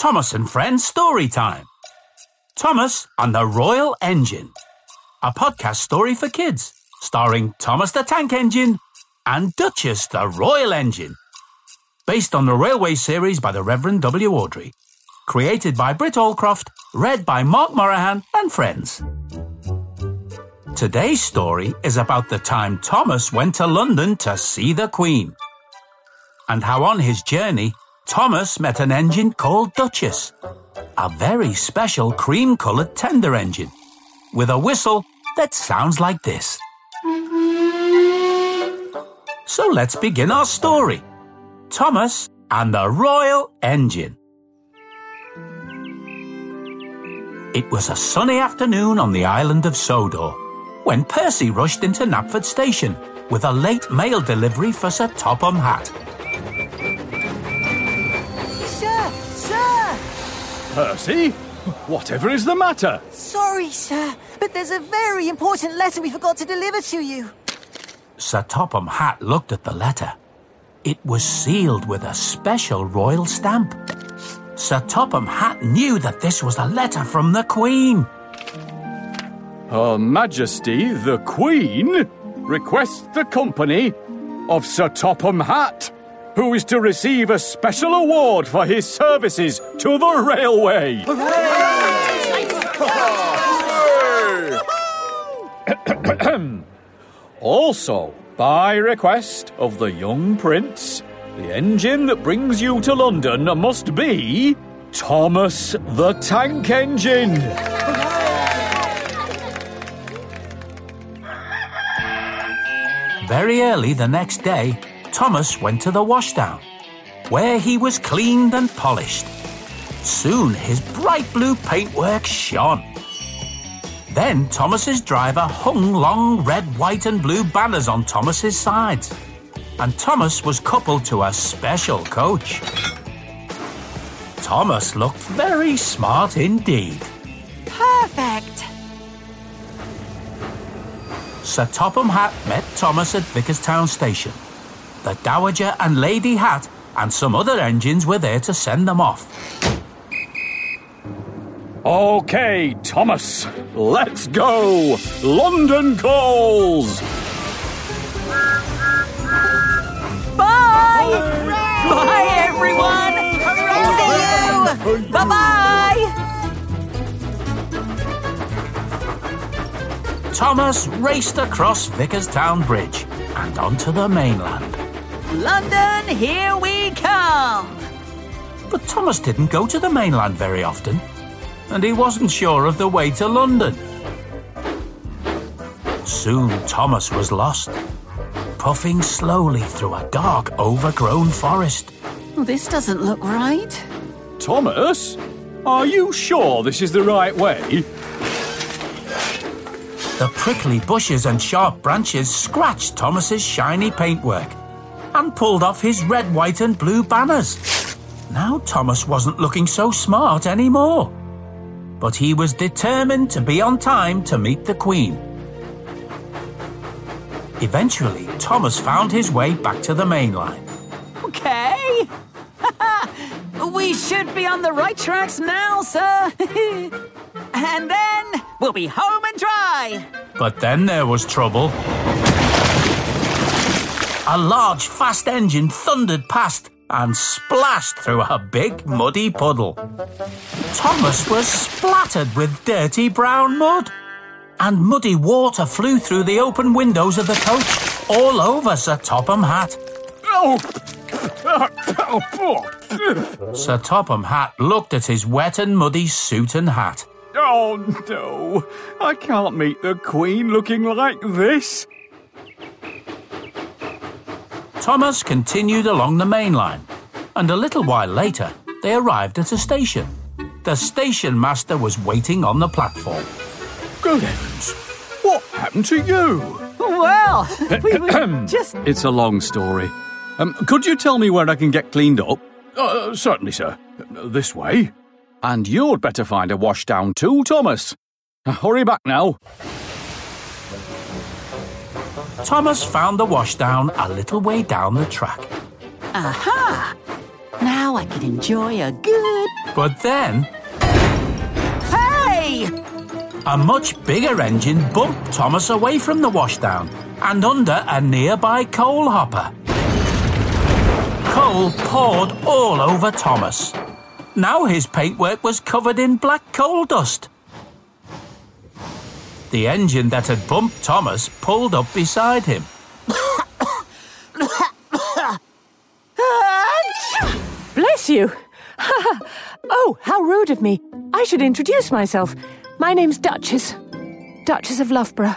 Thomas and Friends Story Time. Thomas and the Royal Engine. A podcast story for kids, starring Thomas the Tank Engine and Duchess the Royal Engine. Based on the Railway series by the Reverend W. Awdry. Created by Britt Allcroft, read by Mark Moraghan and friends. Today's story is about the time Thomas went to London to see the Queen. And how on his journey, Thomas met an engine called Duchess, a very special cream coloured tender engine, with a whistle that sounds like this. So let's begin our story Thomas and the Royal Engine. It was a sunny afternoon on the island of Sodor when Percy rushed into Knapford Station with a late mail delivery for Sir Topham Hatt. Percy? Whatever is the matter? Sorry, sir, but there's a very important letter we forgot to deliver to you. Sir Topham Hatt looked at the letter. It was sealed with a special royal stamp. Sir Topham Hatt knew that this was a letter from the Queen. Her Majesty the Queen requests the company of Sir Topham Hatt, who is to receive a special award for his services to the railway. also, by request of the young prince, the engine that brings you to London must be Thomas the Tank Engine. Very early the next day, Thomas went to the washdown, where he was cleaned and polished. Soon his bright blue paintwork shone. Then Thomas's driver hung long red, white, and blue banners on Thomas's sides, and Thomas was coupled to a special coach. Thomas looked very smart indeed. Perfect. Sir Topham Hatt met Thomas at Vickerstown Station. The Dowager and Lady Hatt and some other engines were there to send them off. Okay, Thomas, let's go! London calls! Bye! Bye, everyone! See you! Bye bye! Thomas raced across Vickerstown Bridge and onto the mainland. London, here we come! But Thomas didn't go to the mainland very often, and he wasn't sure of the way to London. Soon Thomas was lost, puffing slowly through a dark, overgrown forest. Well, this doesn't look right. Thomas? Are you sure this is the right way? The prickly bushes and sharp branches scratched Thomas's shiny paintwork and pulled off his red, white, and blue banners. Now Thomas wasn't looking so smart anymore. But he was determined to be on time to meet the Queen. Eventually, Thomas found his way back to the main line. Okay. we should be on the right tracks now, sir. and then we'll be home and dry. But then there was trouble. A large, fast engine thundered past and splashed through a big, muddy puddle. Thomas was splattered with dirty brown mud, and muddy water flew through the open windows of the coach all over Sir Topham Hatt. Oh! Sir Topham Hatt looked at his wet and muddy suit and hat. Oh no! I can't meet the Queen looking like this. Thomas continued along the main line, and a little while later they arrived at a station. The station master was waiting on the platform. Good heavens! What happened to you? Well, we were just. It's a long story. Um, could you tell me where I can get cleaned up? Uh, certainly, sir. This way. And you'd better find a washdown too, Thomas. Hurry back now. Thomas found the washdown a little way down the track. Aha! Now I can enjoy a good. But then, Hey! a much bigger engine bumped Thomas away from the washdown and under a nearby coal hopper. Coal poured all over Thomas. Now his paintwork was covered in black coal dust. The engine that had bumped Thomas pulled up beside him. Bless you. oh, how rude of me. I should introduce myself. My name's Duchess. Duchess of Loughborough.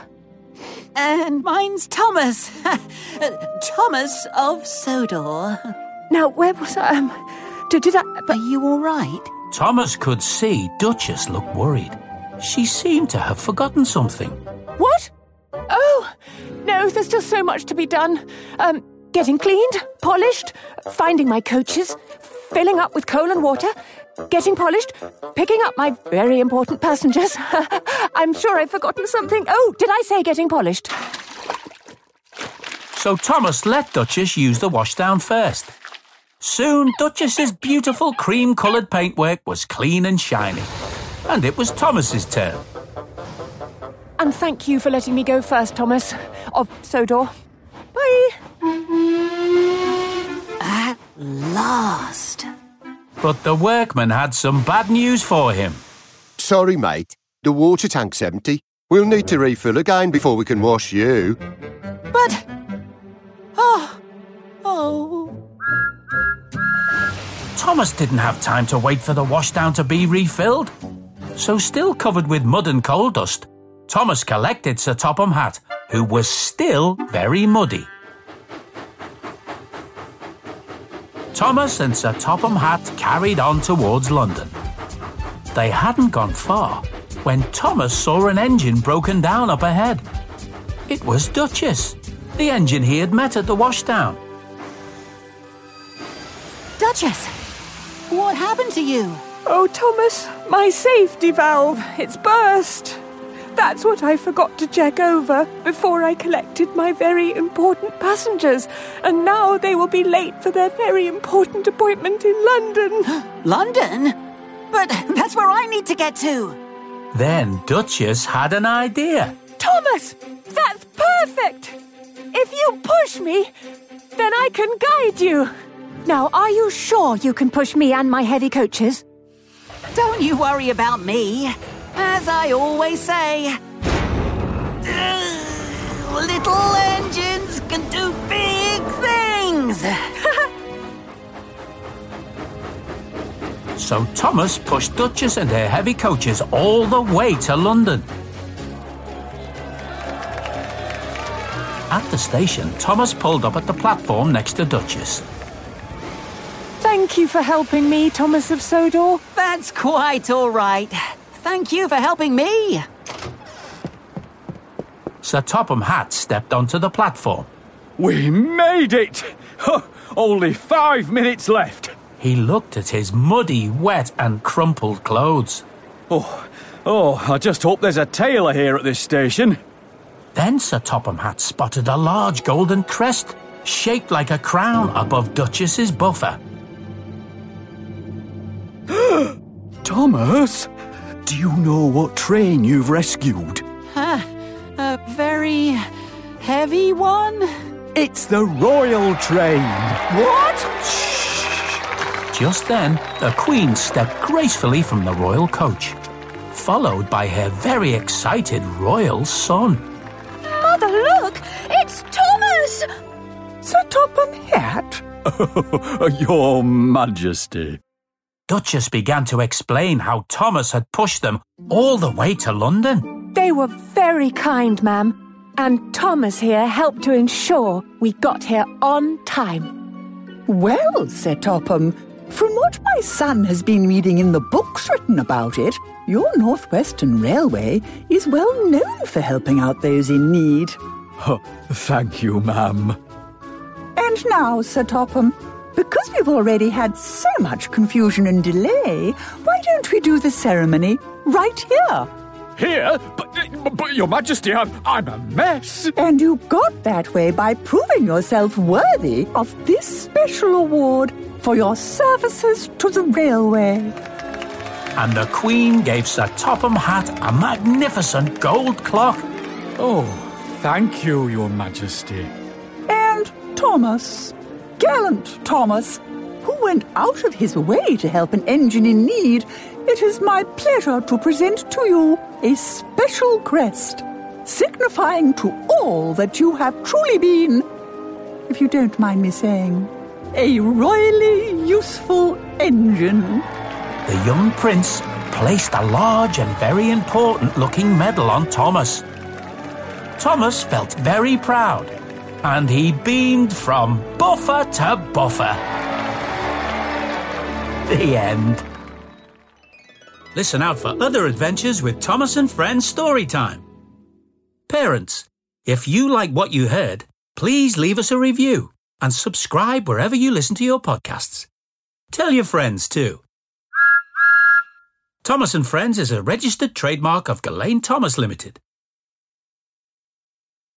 And mine's Thomas. Thomas of Sodor. Now, where was I? Um, did, did I? Are you all right? Thomas could see Duchess looked worried. She seemed to have forgotten something. What? Oh, no, there's still so much to be done. Um, getting cleaned, polished, finding my coaches, filling up with coal and water, getting polished, picking up my very important passengers. I'm sure I've forgotten something. Oh, did I say getting polished? So Thomas let Duchess use the washdown first. Soon, Duchess's beautiful cream coloured paintwork was clean and shiny. And it was Thomas's turn. And thank you for letting me go first, Thomas. Of Sodor. Bye. At last. But the workman had some bad news for him. Sorry, mate. The water tank's empty. We'll need to refill again before we can wash you. But. Oh. Oh. Thomas didn't have time to wait for the washdown to be refilled. So, still covered with mud and coal dust, Thomas collected Sir Topham Hatt, who was still very muddy. Thomas and Sir Topham Hatt carried on towards London. They hadn't gone far when Thomas saw an engine broken down up ahead. It was Duchess, the engine he had met at the washdown. Duchess! What happened to you? Oh, Thomas, my safety valve. It's burst. That's what I forgot to check over before I collected my very important passengers. And now they will be late for their very important appointment in London. London? But that's where I need to get to. Then Duchess had an idea. Thomas, that's perfect. If you push me, then I can guide you. Now, are you sure you can push me and my heavy coaches? Don't you worry about me. As I always say, little engines can do big things. So Thomas pushed Duchess and her heavy coaches all the way to London. At the station, Thomas pulled up at the platform next to Duchess. Thank you for helping me, Thomas of Sodor. That's quite all right. Thank you for helping me. Sir Topham Hatt stepped onto the platform. We made it! Only five minutes left. He looked at his muddy, wet, and crumpled clothes. Oh, oh, I just hope there's a tailor here at this station. Then Sir Topham Hatt spotted a large golden crest, shaped like a crown above Duchess's buffer. Thomas, do you know what train you've rescued? A very heavy one? It's the Royal Train. What? Shh. Just then, the Queen stepped gracefully from the royal coach, followed by her very excited royal son. Mother, look! It's Thomas! Sir Topham Hatt? Your Majesty. Duchess began to explain how Thomas had pushed them all the way to London. They were very kind, ma'am. And Thomas here helped to ensure we got here on time. Well, Sir Topham, from what my son has been reading in the books written about it, your Northwestern Railway is well known for helping out those in need. Thank you, ma'am. And now, Sir Topham, because we've already had so much confusion and delay, why don't we do the ceremony right here? Here? But, but Your Majesty, I'm, I'm a mess. And you got that way by proving yourself worthy of this special award for your services to the railway. And the Queen gave Sir Topham Hatt a magnificent gold clock. Oh, thank you, Your Majesty. And Thomas, gallant Thomas, who went out of his way to help an engine in need, it is my pleasure to present to you a special crest, signifying to all that you have truly been, if you don't mind me saying, a royally useful engine. The young prince placed a large and very important looking medal on Thomas. Thomas felt very proud, and he beamed from buffer to buffer. The end. Listen out for other adventures with Thomas and Friends Storytime. Parents, if you like what you heard, please leave us a review and subscribe wherever you listen to your podcasts. Tell your friends too. Thomas and Friends is a registered trademark of Gullane Thomas Limited.